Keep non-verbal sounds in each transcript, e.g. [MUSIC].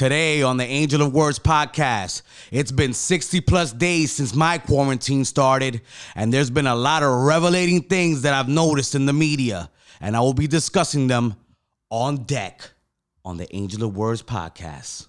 Today on the Angel of Words podcast, it's been 60 plus days since my quarantine started, and there's been a lot of revelating things that I've noticed in the media, and I will be discussing them on deck on the Angel of Words podcast.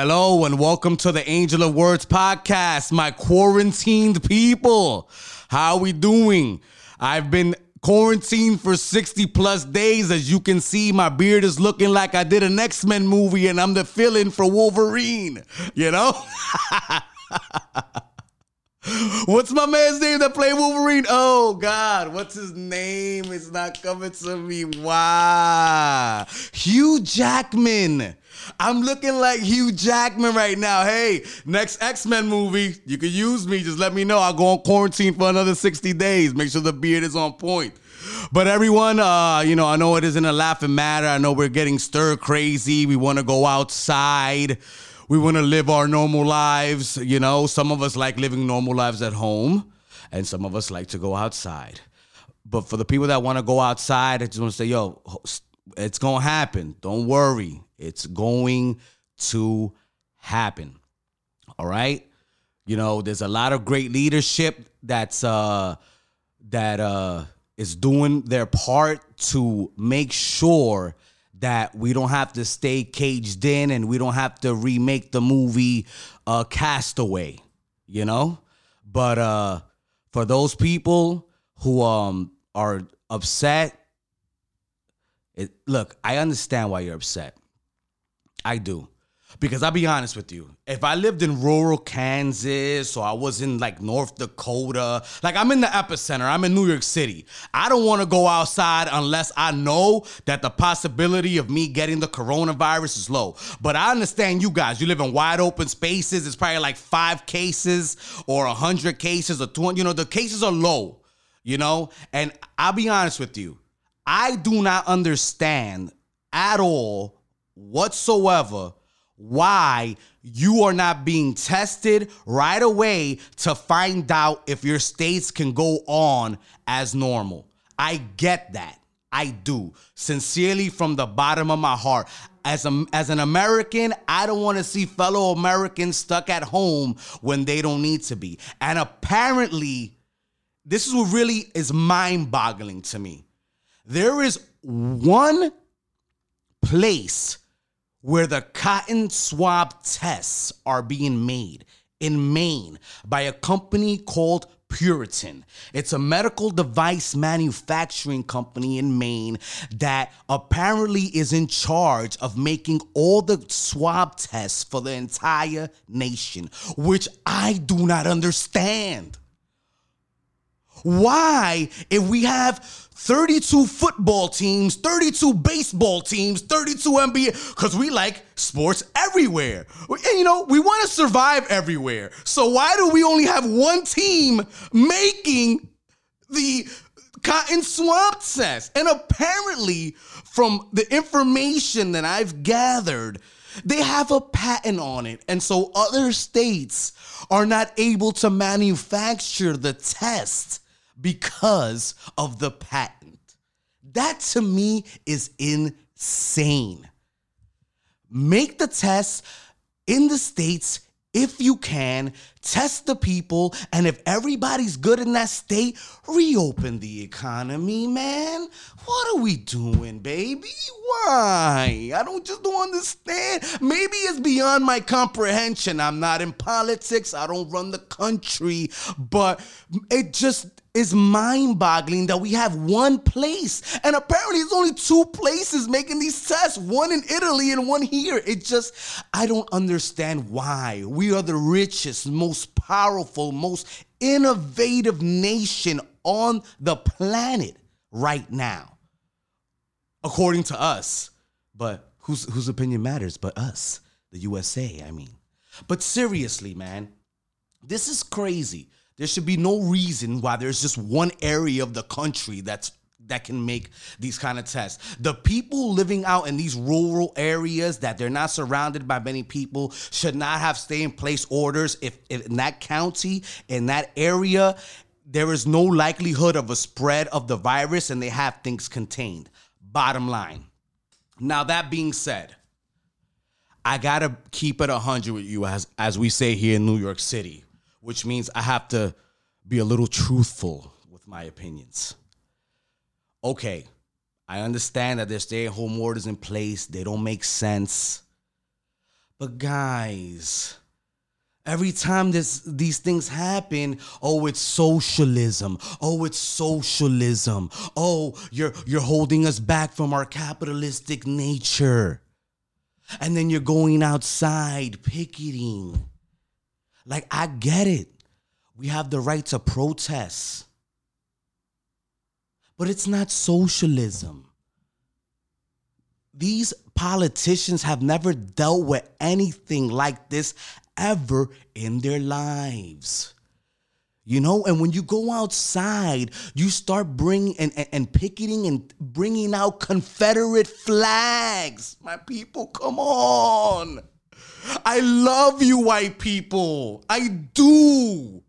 Hello and welcome to the Angel of Words podcast, my quarantined people. How are we doing? I've been quarantined for 60 plus days. As you can see, my beard is looking like I did an X-Men movie and I'm the villain for Wolverine, you know? [LAUGHS] What's my man's name that played Wolverine? Oh God, what's his name? It's not coming to me. Wow. Hugh Jackman. I'm looking like Hugh Jackman right now. Hey, next X-Men movie, you can use me. Just let me know. I'll go on quarantine for another 60 days. Make sure the beard is on point. But everyone, uh, you know, I know it isn't a laughing matter. I know we're getting stir crazy. We want to go outside we want to live our normal lives. You know, some of us like living normal lives at home, and some of us like to go outside. But for the people that want to go outside, I just want to say, yo, it's to happen. Don't worry. It's going to happen. All right? You know, there's a lot of great leadership that's uh that uh is doing their part to make sure that we don't have to stay caged in and we don't have to remake the movie uh, Castaway, you know? But uh, for those people who um, are upset, it, look, I understand why you're upset. I do. Because I'll be honest with you, if I lived in rural Kansas or I was in like North Dakota, like I'm in the epicenter, I'm in New York City. I don't want to go outside unless I know that the possibility of me getting the coronavirus is low. But I understand you guys, you live in wide open spaces. It's probably like five cases or a hundred cases or 200, you know, the cases are low, you know? And I'll be honest with you, I do not understand at all whatsoever why you are not being tested right away to find out if your states can go on as normal. I get that. I do. Sincerely from the bottom of my heart. As, a, as an American, I don't want to see fellow Americans stuck at home when they don't need to be. And apparently, this is what really is mind boggling to me. There is one place where the cotton swab tests are being made in Maine by a company called Puritan. It's a medical device manufacturing company in Maine that apparently is in charge of making all the swab tests for the entire nation, which I do not understand. Why, if we have 32 football teams, 32 baseball teams, 32 NBA, because we like sports everywhere. And you know, we want to survive everywhere. So why do we only have one team making the cotton swab test? And apparently, from the information that I've gathered, they have a patent on it. And so other states are not able to manufacture the test because of the patent. That to me is insane. Make the test in the States if you can, test the people, and if everybody's good in that state, reopen the economy, man. What are we doing, baby? Why? I don't just don't understand. Maybe it's beyond my comprehension. I'm not in politics. I don't run the country, but it just is mind boggling that we have one place. And apparently, there's only two places making these tests one in Italy and one here. It just, I don't understand why. We are the richest, most powerful, most innovative nation on the planet right now, according to us. But whose, whose opinion matters but us, the USA, I mean. But seriously, man, this is crazy. There should be no reason why there's just one area of the country that's that can make these kind of tests. The people living out in these rural areas that they're not surrounded by many people should not have stay in place orders if, if in that county, in that area, there is no likelihood of a spread of the virus and they have things contained. Bottom line. Now that being said, I gotta keep it 100 with you as as we say here in New York City, which means I have to be a little truthful with my opinions okay, I understand that there's stay at home orders in place, they don't make sense. But guys, every time this these things happen, oh, it's socialism. Oh, it's socialism. Oh, you're you're holding us back from our capitalistic nature. And then you're going outside picketing. Like I get it. We have the right to protest. But it's not socialism. These politicians have never dealt with anything like this ever in their lives. You know, and when you go outside, you start bringing and, and, and, picketing and bringing out Confederate flags. My people, come on. I love you, white people. I do.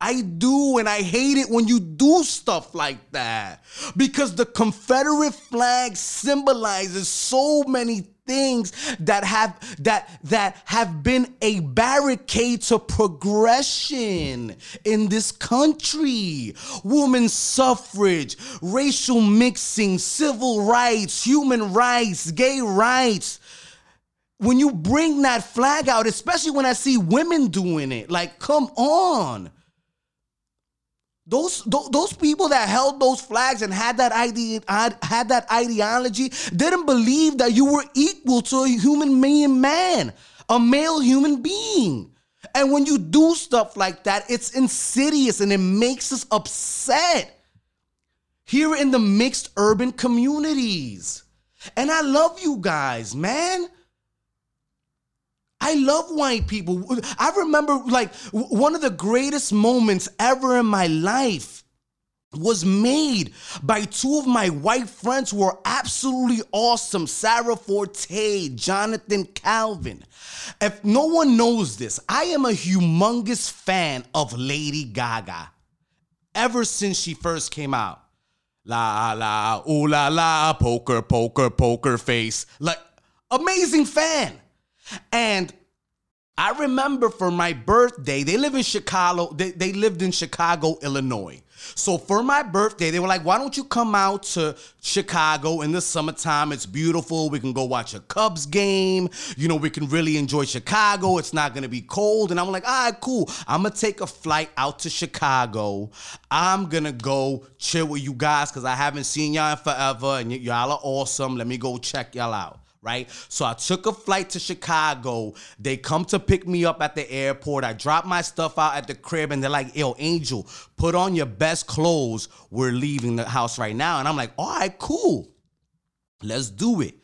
I do, and I hate it when you do stuff like that because the Confederate flag symbolizes so many things that have that that have been a barricade to progression in this country woman suffrage racial mixing civil rights human rights gay rights when you bring that flag out especially when i see women doing it like come on those, those people that held those flags and had that idea had that ideology didn't believe that you were equal to a human being man, a male human being. And when you do stuff like that, it's insidious and it makes us upset here in the mixed urban communities. And I love you guys, man. I love white people. I remember like one of the greatest moments ever in my life was made by two of my white friends who are absolutely awesome Sarah Forte, Jonathan Calvin. If no one knows this, I am a humongous fan of Lady Gaga ever since she first came out. La la, ooh la la, poker, poker, poker face. Like, amazing fan. And I remember for my birthday, they live in Chicago, they, they lived in Chicago, Illinois. So for my birthday, they were like, why don't you come out to Chicago in the summertime? It's beautiful. We can go watch a Cubs game. You know, we can really enjoy Chicago. It's not going to be cold. And I'm like, all right, cool. I'm going to take a flight out to Chicago. I'm going to go chill with you guys because I haven't seen y'all in forever and y- y'all are awesome. Let me go check y'all out right? So I took a flight to Chicago. They come to pick me up at the airport. I drop my stuff out at the crib and they're like, yo, Angel, put on your best clothes. We're leaving the house right now. And I'm like, all right, cool. Let's do it.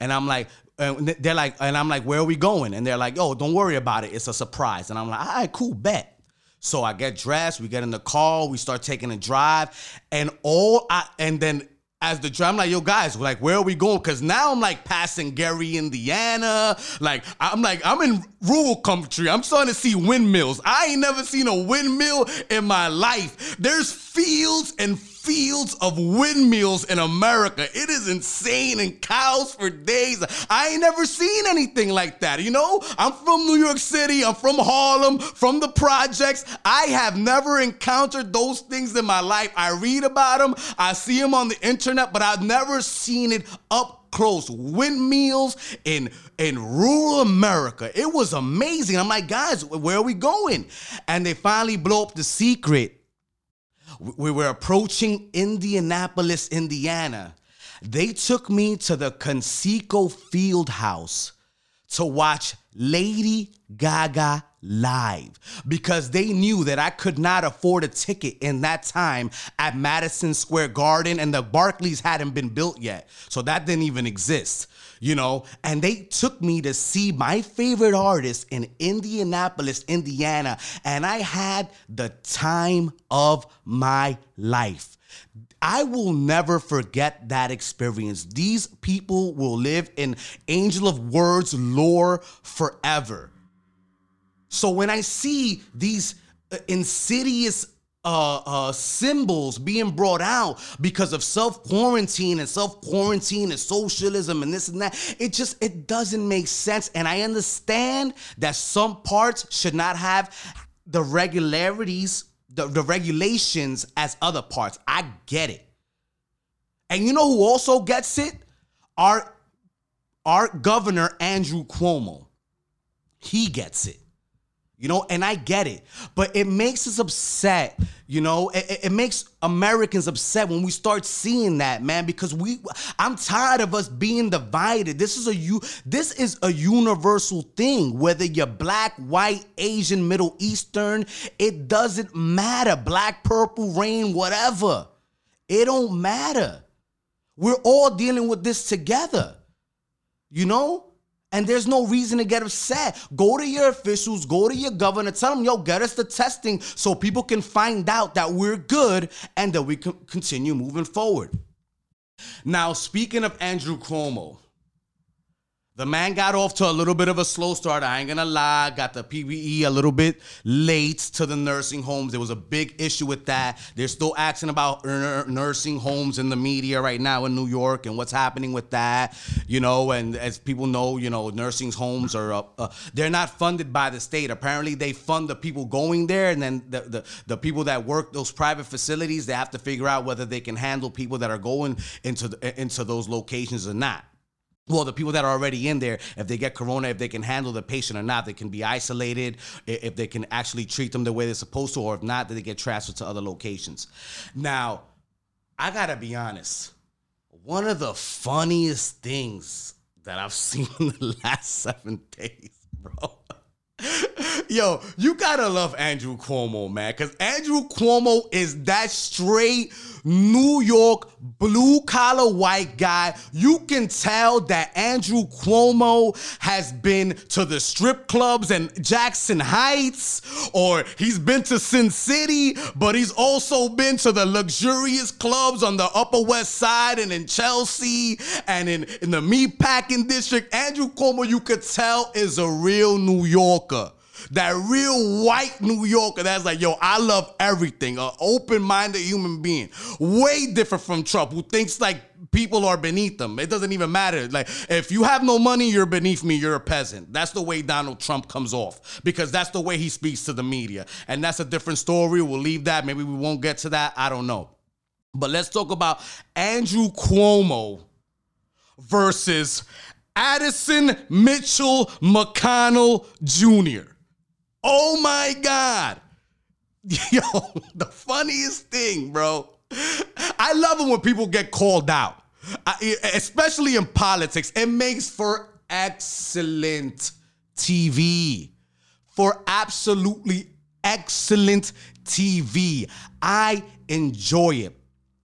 And I'm like, and they're like, and I'm like, where are we going? And they're like, oh, don't worry about it. It's a surprise. And I'm like, all right, cool, bet. So I get dressed, we get in the car, we start taking a drive, and all I and then as the driver, I'm like, yo, guys, like, where are we going? Because now I'm like passing Gary, Indiana. Like, I'm like, I'm in rural country. I'm starting to see windmills. I ain't never seen a windmill in my life. There's fields and fields of windmills in America. It is insane and cows for days. I ain't never seen anything like that. You know, I'm from New York City, I'm from Harlem, from the projects. I have never encountered those things in my life. I read about them, I see them on the internet, but I've never seen it up close. Windmills in in rural America. It was amazing. I'm like, guys, where are we going? And they finally blow up the secret we were approaching Indianapolis, Indiana. They took me to the Conseco Field House to watch Lady Gaga live because they knew that I could not afford a ticket in that time at Madison Square Garden and the Barclays hadn't been built yet. So that didn't even exist you know, and they took me to see my favorite artist in Indianapolis, Indiana, and I had the time of my life. I will never forget that experience. These people will live in Angel of Words lore forever. So when I see these uh, insidious uh, uh, symbols being brought out because of self quarantine and self quarantine and socialism and this and that. It just it doesn't make sense. And I understand that some parts should not have the regularities, the, the regulations as other parts. I get it. And you know who also gets it? Our our governor Andrew Cuomo. He gets it. You know, and I get it, but it makes us upset. You know, it, it, makes Americans upset when we start seeing that, man. Because we, I'm tired of us being divided. This is a you. This is a universal thing. Whether you're black, white, Asian, Middle Eastern, it doesn't matter. Black, purple, rain, whatever. It don't matter. We're all dealing with this together. You know, and there's no reason to get upset. Go to your officials, go to your governor, tell them, yo, get us the testing so people can find out that we're good and that we can continue moving forward. Now, speaking of Andrew Cuomo, the man got off to a little bit of a slow start. I ain't gonna lie. Got the PPE a little bit late to the nursing homes. There was a big issue with that. They're still asking about nursing homes in the media right now in New York and what's happening with that. You know, and as people know, you know, nursing homes are uh, uh, they're not funded by the state. Apparently, they fund the people going there, and then the, the the people that work those private facilities, they have to figure out whether they can handle people that are going into the, into those locations or not well, the people that are already in there, if they get corona, if they can handle the patient or not, they can be isolated, if they can actually treat them the way they're supposed to, or if not, they get transferred to other locations. Now, I gotta be honest, one of the funniest things that I've [LAUGHS] seen in the last seven days, bro. [LAUGHS] Yo, you gotta love Andrew Cuomo, man, because Andrew Cuomo is that straight New York blue collar white guy. You can tell that Andrew Cuomo has been to the strip clubs in Jackson Heights, or he's been to Sin City, but he's also been to the luxurious clubs on the Upper West Side and in Chelsea and in, in the meatpacking district. Andrew Cuomo, you could tell, is a real New Yorker that real white New Yorker that's like, yo, I love everything, an open minded human being. Way different from Trump, who thinks like people are beneath them. It doesn't even matter. Like, if you have no money, you're beneath me, you're a peasant. That's the way Donald Trump comes off because that's the way he speaks to the media. And that's a different story. We'll leave that. Maybe we won't get to that. I don't know. But let's talk about Andrew Cuomo versus Addison Mitchell McConnell Jr. Oh my God. [LAUGHS] Yo, the funniest thing, bro. I love it when people get called out, I, especially in politics. It makes for excellent TV, for absolutely excellent TV. I enjoy it.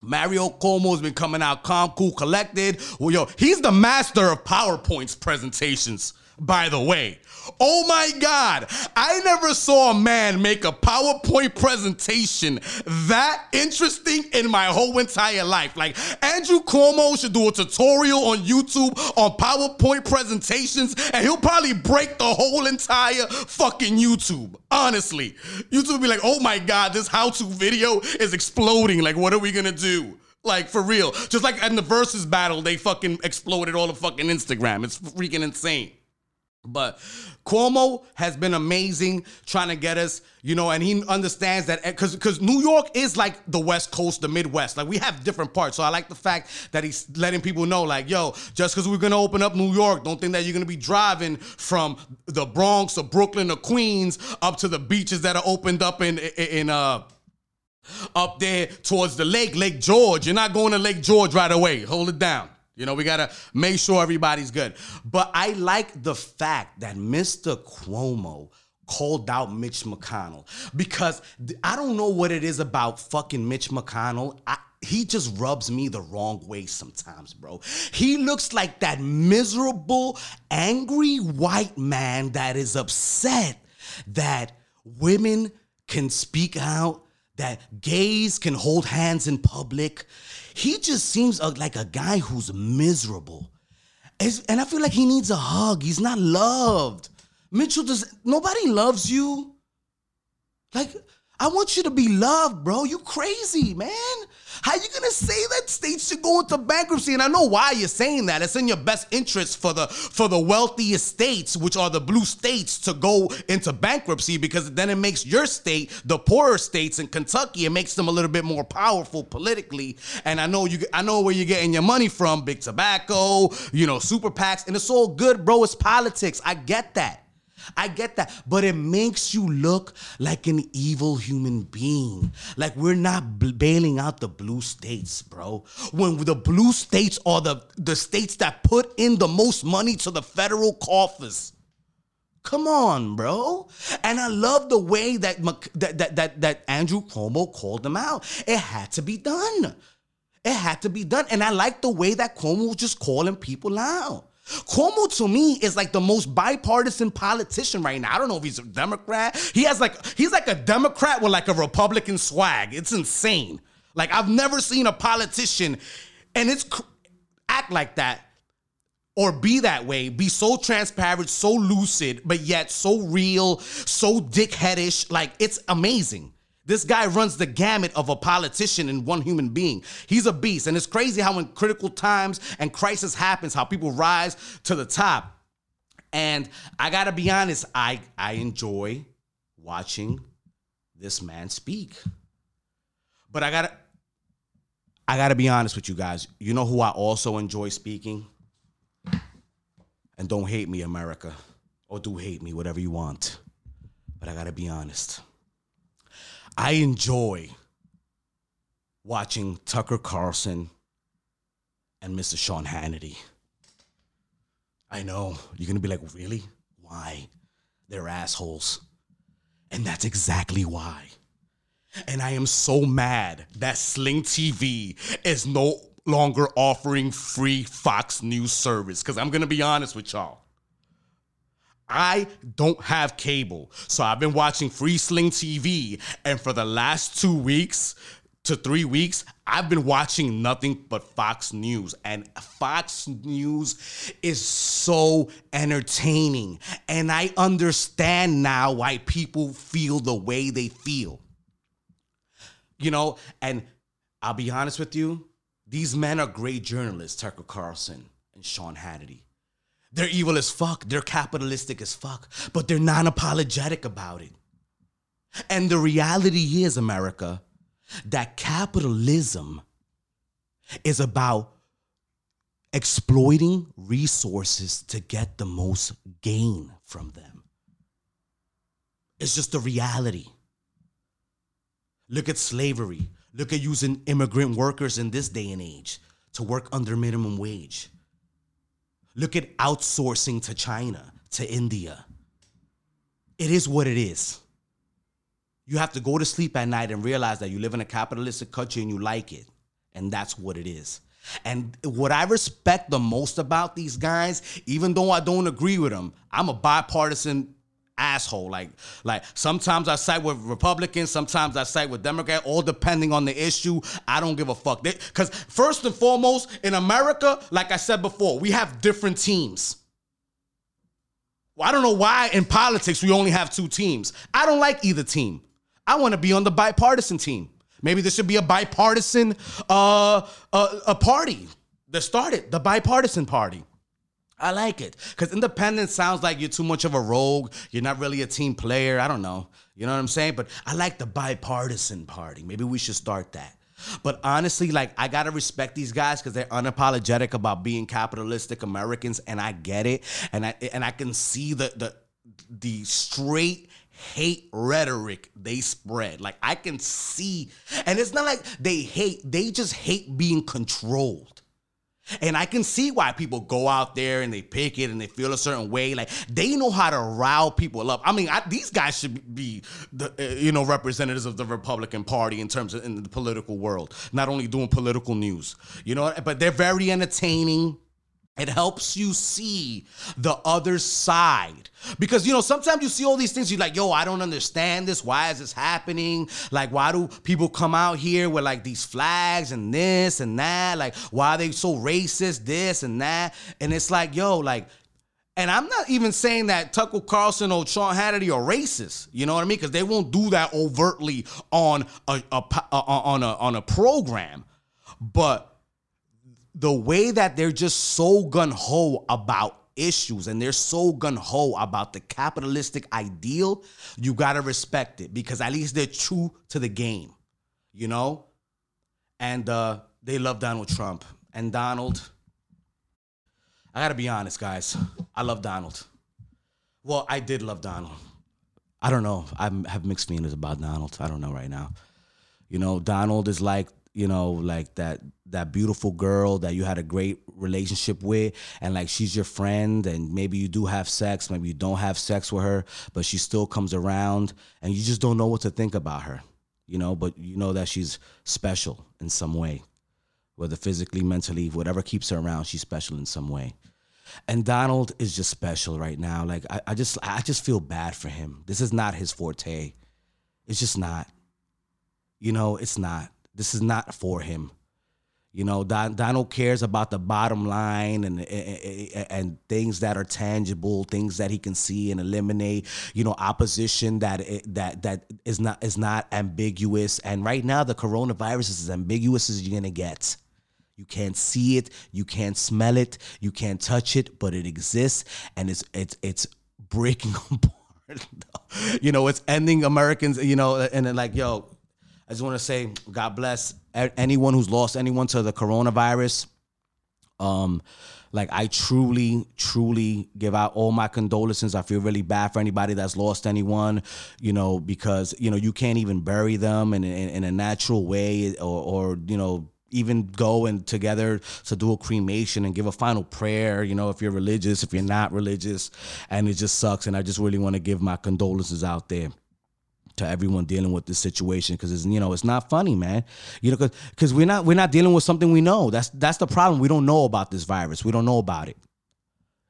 Mario Cuomo has been coming out calm, cool, collected. Well, yo, he's the master of PowerPoints presentations, by the way. Oh my God. I never saw a man make a PowerPoint presentation that interesting in my whole entire life. Like, Andrew Cuomo should do a tutorial on YouTube on PowerPoint presentations, and he'll probably break the whole entire fucking YouTube. Honestly, YouTube be like, oh my God, this how to video is exploding. Like, what are we gonna do? Like for real. Just like in the versus battle, they fucking exploded all the fucking Instagram. It's freaking insane. But Cuomo has been amazing trying to get us, you know, and he understands that because because New York is like the West Coast, the Midwest. Like we have different parts. So I like the fact that he's letting people know, like, yo, just because we're gonna open up New York, don't think that you're gonna be driving from the Bronx or Brooklyn or Queens up to the beaches that are opened up in in uh up there towards the lake, Lake George. You're not going to Lake George right away. Hold it down. You know, we got to make sure everybody's good. But I like the fact that Mr. Cuomo called out Mitch McConnell because I don't know what it is about fucking Mitch McConnell. I, he just rubs me the wrong way sometimes, bro. He looks like that miserable, angry white man that is upset that women can speak out that gays can hold hands in public. He just seems uh, like a guy who's miserable. And I feel like he needs a hug. He's not loved. Mitchell does nobody loves you. Like, I want you to be loved, bro. You crazy, man. How you gonna say that states should go into bankruptcy? And I know why you're saying that. It's in your best interest for the for the wealthiest states, which are the blue states, to go into bankruptcy because then it makes your state, the poorer states in Kentucky, it makes them a little bit more powerful politically. And I know you I know where you're getting your money from, big tobacco, you know, super PACs, and it's all good, bro. It's politics. I get that. I get that, but it makes you look like an evil human being. Like we're not b- bailing out the blue states, bro. When the blue states are the, the states that put in the most money to the federal coffers. Come on, bro. And I love the way that that, that that that Andrew Cuomo called them out. It had to be done. It had to be done. And I like the way that Cuomo was just calling people out. Cuomo to me is like the most bipartisan politician right now. I don't know if he's a Democrat. He has like he's like a Democrat with like a Republican swag. It's insane. Like I've never seen a politician and it's act like that or be that way, be so transparent, so lucid, but yet so real, so dickheadish. Like it's amazing. This guy runs the gamut of a politician in one human being. He's a beast. And it's crazy how in critical times and crisis happens, how people rise to the top. And I gotta be honest, I I enjoy watching this man speak. But I gotta I gotta be honest with you guys. You know who I also enjoy speaking? And don't hate me, America. Or do hate me, whatever you want. But I gotta be honest. I enjoy watching Tucker Carlson and Mr. Sean Hannity. I know. You're gonna be like, really? Why? They're assholes. And that's exactly why. And I am so mad that Sling TV is no longer offering free Fox News service. Because I'm to be honest with y'all. I don't have cable. So I've been watching Free Sling TV. And for the last two weeks to three weeks, I've been watching nothing but Fox News. And Fox News is so entertaining. And I understand now why people feel the way they feel you know, and I'll be honest with you, these men are great journalists, Tucker Carlson and Sean Hannity. They're evil as fuck, they're capitalistic as fuck, but they're non apologetic about it. And the reality is, America, that capitalism is about exploiting resources to get the most gain from them. It's just the reality. Look at slavery. Look at using immigrant workers in this day and age to work under minimum wage. Look at outsourcing to China, to India. It is what it is. You have to go to sleep at night and realize that you live in a capitalistic country and you like it. And that's what it is. And what I respect the most about these guys, even though I don't agree with them, I'm a bipartisan asshole. Like, like sometimes I side with Republicans, sometimes I side with Democrat, all depending on the issue. I don't give a fuck. Because first and foremost, in America, like I said before, we have different teams. Well, I don't know why in politics we only have two teams. I don't like either team. I want to be on the bipartisan team. Maybe there should be a bipartisan uh, uh, a party that started the bipartisan party. I like it because independent sounds like you're too much of a rogue. You're not really a team player. I don't know. You know what I'm saying? But I like the bipartisan party. Maybe we should start that. But honestly, like I gotta respect these guys because they're unapologetic about being capitalistic Americans, and I get it, and I and I can see the the the straight hate rhetoric they spread. Like I can see, and it's not like they hate; they just hate being controlled. And I can see why people go out there and they pick it and they feel a certain way. Like they know how to rile people up. I mean, I, these guys should be the uh, you know representatives of the Republican Party in terms of in the political world, not only doing political news. You know, but they're very entertaining. It helps you see the other side. Because, you know, sometimes you see all these things, you're like, yo, I don't understand this. Why is this happening? Like, why do people come out here with like these flags and this and that? Like, why are they so racist, this and that? And it's like, yo, like, and I'm not even saying that Tucker Carlson or Sean Hannity are racist. You know what I mean? Because they won't do that overtly on a, a, a on a on a program. But the way that they're just so gun ho about issues and they're so gun ho about the capitalistic ideal, you gotta respect it because at least they're true to the game, you know? And uh, they love Donald Trump. And Donald, I gotta be honest, guys. I love Donald. Well, I did love Donald. I don't know. I have mixed feelings about Donald. I don't know right now. You know, Donald is like you know like that that beautiful girl that you had a great relationship with and like she's your friend and maybe you do have sex maybe you don't have sex with her but she still comes around and you just don't know what to think about her you know? But you know that she's special in some way whether physically mentally whatever keeps her around she's special in some way. And donald is just special right now. Like I, I just i just feel bad for him. This is not his forte. It's just not. You know it's not this is not for him. You know, Don, Donald cares about the bottom line and, and, and things that are tangible, things that he can see and eliminate. You know, opposition that that that is not is not ambiguous. And right now, the coronavirus is as ambiguous as you're gonna get. You can't see it, you can't smell it, you can't touch it, but it exists, and it's it's it's breaking [LAUGHS] apart. you know, it's ending Americans. You know, and then like yo, I just want to say, God bless anyone who's lost anyone to the coronavirus. Um, like I truly, truly give out all my condolences. I feel really bad for anybody that's lost anyone, you know, because you know you can't even bury them in, in, in a natural way, or, or you know even go and together to do a cremation and give a final prayer you know if you're religious if you're not religious and it just sucks and i just really want to give my condolences out there to everyone dealing with this situation because it's you know it's not funny man. You know because we're not we're not dealing with something we know. That's that's the problem. We don't know about this virus. We don't know about it.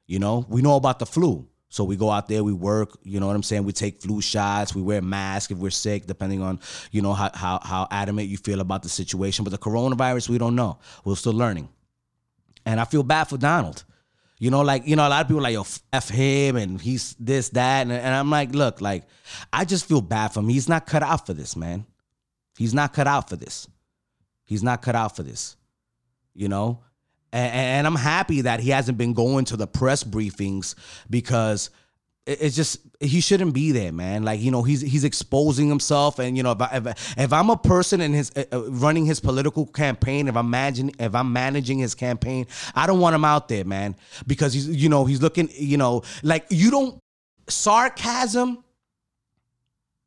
You know we know about the flu. So we go out there we work you know what i'm saying? We take flu shots we wear masks if we're sick depending on you know how how, how adamant you feel about the situation. But the coronavirus we don't know. We're still learning. And i feel bad for donald you know, like, you know, a lot of people like, yo, F him and he's this, that. And, and I'm like, look, like, I just feel bad for him. He's not cut out for this, man. He's not cut out for this. He's not cut out for this, you know? And, and I'm happy that he hasn't been going to the press briefings because it's just he shouldn't be there, man. Like you know, he's he's exposing himself, and you know, if, I, if, if I'm a person in his uh, uh, running his political campaign, if I'm managing if I'm managing his campaign, I don't want him out there, man, because he's you know he's looking, you know, like you don't sarcasm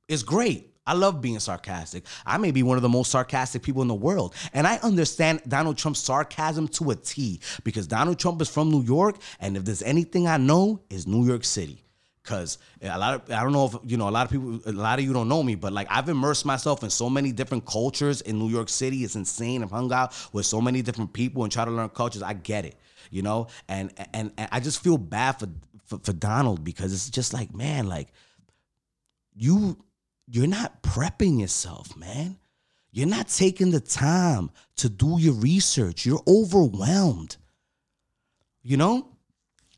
is great. I love being sarcastic. I may be one of the most sarcastic people in the world. And I understand Donald Trump's sarcasm to a T because Donald Trump is from New York. And if there's anything I know, is New York City. Cause a lot of I don't know if you know a lot of people a lot of you don't know me, but like I've immersed myself in so many different cultures in New York City. It's insane. I've hung out with so many different people and try to learn cultures. I get it, you know, and and, and I just feel bad for, for for Donald because it's just like man, like you you're not prepping yourself, man. You're not taking the time to do your research. You're overwhelmed. You know,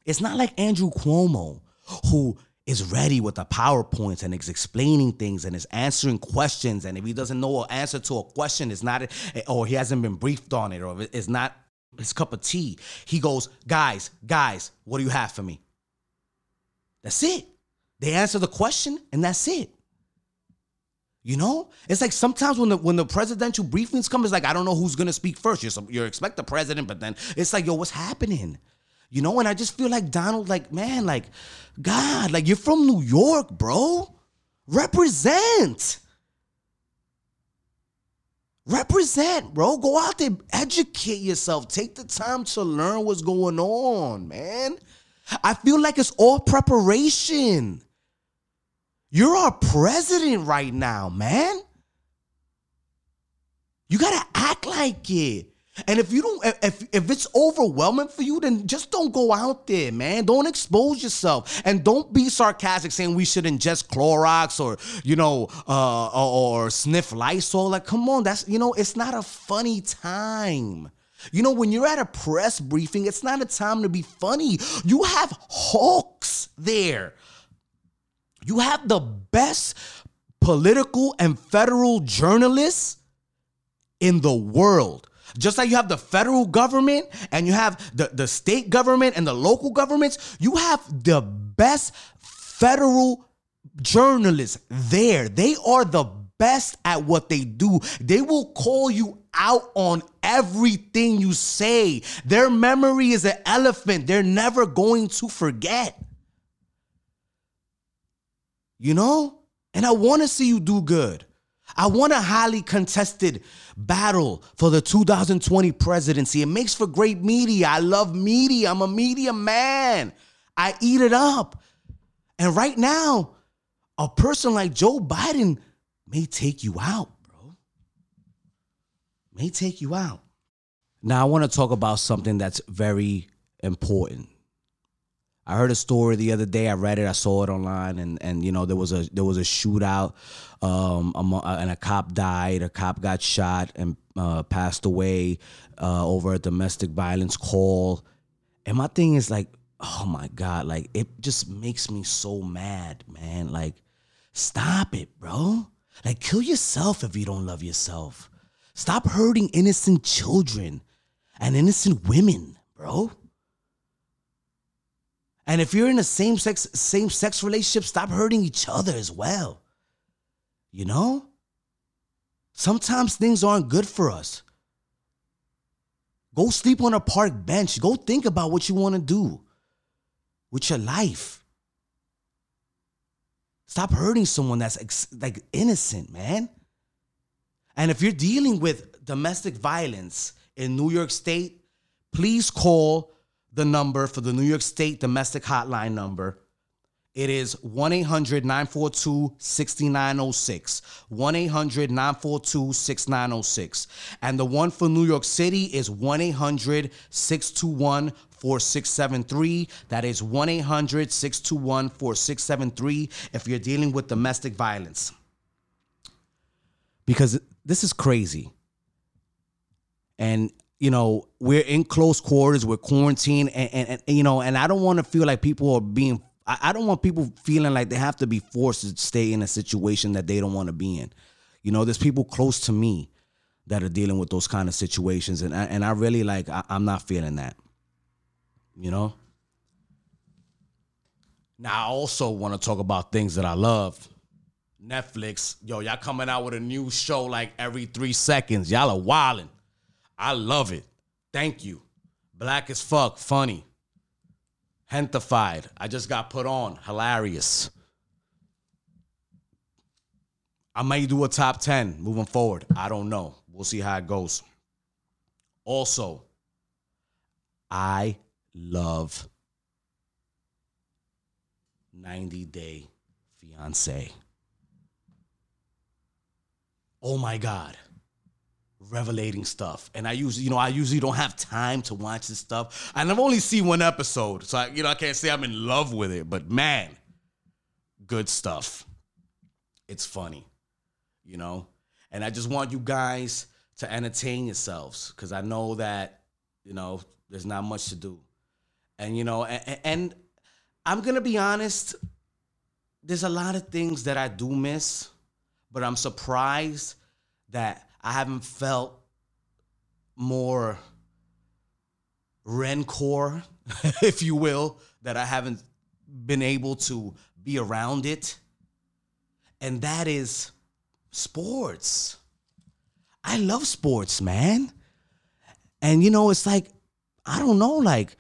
it's not like Andrew Cuomo who is ready with the PowerPoints and is explaining things and is answering questions. And if he doesn't know an answer to a question, it's not, or he hasn't been briefed on it, or it's not his cup of tea, he goes, Guys, guys, what do you have for me? That's it. They answer the question and that's it. You know, it's like sometimes when the when the presidential briefings come, it's like I don't know who's gonna speak first. You're you expect the president, but then it's like, yo, what's happening? You know, and I just feel like Donald, like, man, like, God, like you're from New York, bro. Represent. Represent, bro. Go out there, educate yourself. Take the time to learn what's going on, man. I feel like it's all preparation. You're our president right now, man. You gotta act like it. And if you don't, if if it's overwhelming for you, then just don't go out there, man. Don't expose yourself, and don't be sarcastic saying we should ingest Clorox or you know, uh, or, or sniff Lysol. Like, come on, that's you know, it's not a funny time. You know, when you're at a press briefing, it's not a time to be funny. You have hawks there. You have the best political and federal journalists in the world. Just like you have the federal government and you have the, the state government and the local governments, you have the best federal journalists there. They are the best at what they do. They will call you out on everything you say. Their memory is an elephant. They're never going to forget. You know? And I want to see you do good. I want a highly contested battle for the 2020 presidency. It makes for great media. I love media. I'm a media man. I eat it up. And right now, a person like Joe Biden may take you out, bro. May take you out. Now, I want to talk about something that's very important. I heard a story the other day. I read it. I saw it online, and and you know there was a there was a shootout, um, and a cop died. A cop got shot and uh, passed away uh, over a domestic violence call. And my thing is like, oh my god, like it just makes me so mad, man. Like, stop it, bro. Like, kill yourself if you don't love yourself. Stop hurting innocent children and innocent women, bro. And if you're in a same sex same sex relationship, stop hurting each other as well. You know? Sometimes things aren't good for us. Go sleep on a park bench. Go think about what you want to do with your life. Stop hurting someone that's ex- like innocent, man. And if you're dealing with domestic violence in New York State, please call the number for the New York State domestic hotline number. It is 1 800 942 6906. 1 800 942 6906. And the one for New York City is 1 800 621 4673. That is 1 800 621 4673 if you're dealing with domestic violence. Because this is crazy. And you know, we're in close quarters, we're quarantined, and, and, and you know, and I don't want to feel like people are being. I, I don't want people feeling like they have to be forced to stay in a situation that they don't want to be in. You know, there's people close to me that are dealing with those kind of situations, and I, and I really like. I, I'm not feeling that. You know. Now, I also want to talk about things that I love. Netflix, yo, y'all coming out with a new show like every three seconds. Y'all are wilding. I love it. Thank you. Black as fuck, funny. Gentefied. I just got put on. Hilarious. I might do a top 10 moving forward. I don't know. We'll see how it goes. Also, I love 90 Day Fiance. Oh my God revelating stuff. And I usually, you know, I usually don't have time to watch this stuff. And I've only seen one episode. So, I, you know, I can't say I'm in love with it, but man, good stuff. It's funny, you know? And I just want you guys to entertain yourselves because I know that, you know, there's not much to do. And, you know, and, and I'm going to be honest, there's a lot of things that I do miss, but I'm surprised that I haven't felt more rancor, [LAUGHS] if you will, that I haven't been able to be around it. And that is sports. I love sports, man. And you know, it's like, I don't know, like,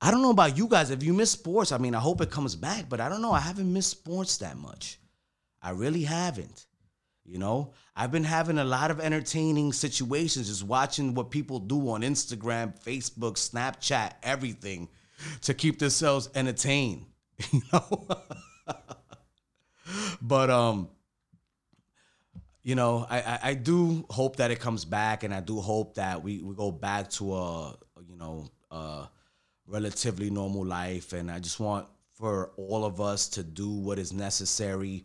I don't know about you guys. If you miss sports, I mean, I hope it comes back, but I don't know. I haven't missed sports that much. I really haven't. You know, I've been having a lot of entertaining situations just watching what people do on Instagram, Facebook, Snapchat, everything to keep themselves entertained, [LAUGHS] you know? but um you know, I, I, I do hope that it comes back, and I do hope that we, we go back to a you know a relatively normal life, and I just want for all of us to do what is necessary.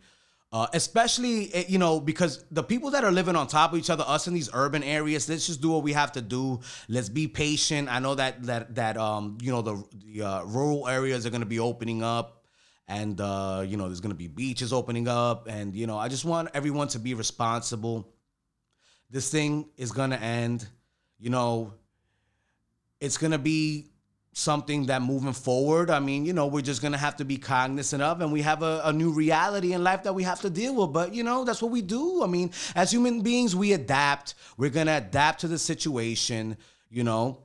Uh, especially, eh, you know, because the people that are living on top of each other, us in these urban areas, let's just do what we have to do. Let's be patient. I know that that that um, you know, the the uh, rural areas are going to be opening up and uh, you know there's gonna be beaches opening up, and you know I just want everyone to be responsible. This thing is gonna end. You know, it's gonna be something that moving forward, I mean, you know, we're just gonna have to be cognizant of, and we have a, a, new reality in life that we have to deal with. But you know, that's what we do. I mean, as human beings, we adapt. We're gonna adapt to the situation. You know,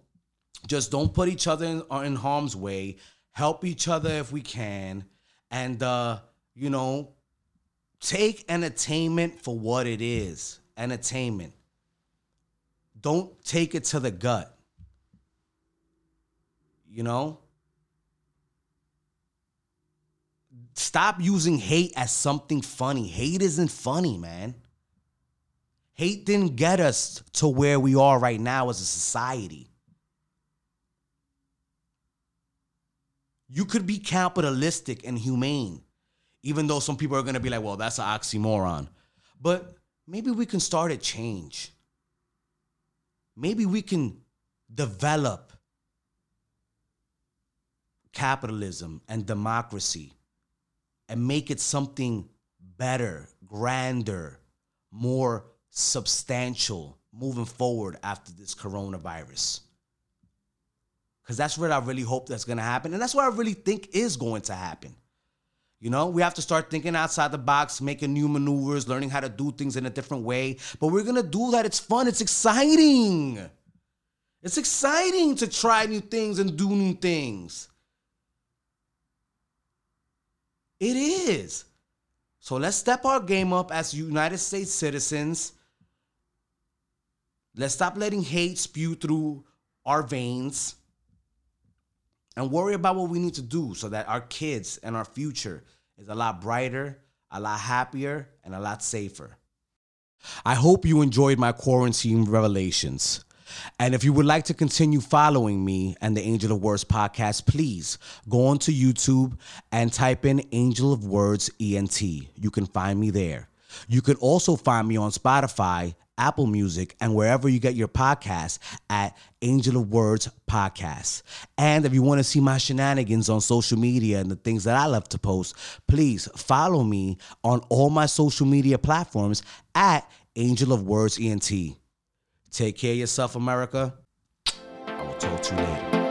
just don't put each other in, in harm's way. Help each other if we can and uh, you know, take entertainment for what it is entertainment. Don't take it to the gut. You know? Stop using hate as something funny. Hate isn't funny, man. Hate didn't get us to where we are right now as a society. You could be capitalistic and humane, even though some people are going to be like, well, that's an oxymoron. But maybe we can start a change. Maybe we can develop capitalism and democracy and make it something better, grander, more substantial moving forward after this coronavirus. Because that's what I really hope that's going to happen. And that's what I really think is going to happen. You know, we have to start thinking outside the box, making new maneuvers, learning how to do things in a different way. But we're going to do that. It's fun, it's exciting. It's exciting to try new things and do new things. It is. So let's step our game up as United States citizens. Let's stop letting hate spew through our veins and worry about what we need to do so that our kids and our future is a lot brighter, a lot happier, and a lot safer. I hope you enjoyed my quarantine revelations. And if you would like to continue following me and the Angel of Words podcast, please go onto YouTube and type in Angel of Words ENT. You can find me there. You can also find me on Spotify Apple Music, and wherever you get your podcasts at Angel of Words Podcast. And if you want to see my shenanigans on social media and the things that I love to post, please follow me on all my social media platforms at Angel of Words ENT. Take care of yourself, America. I will talk to you later.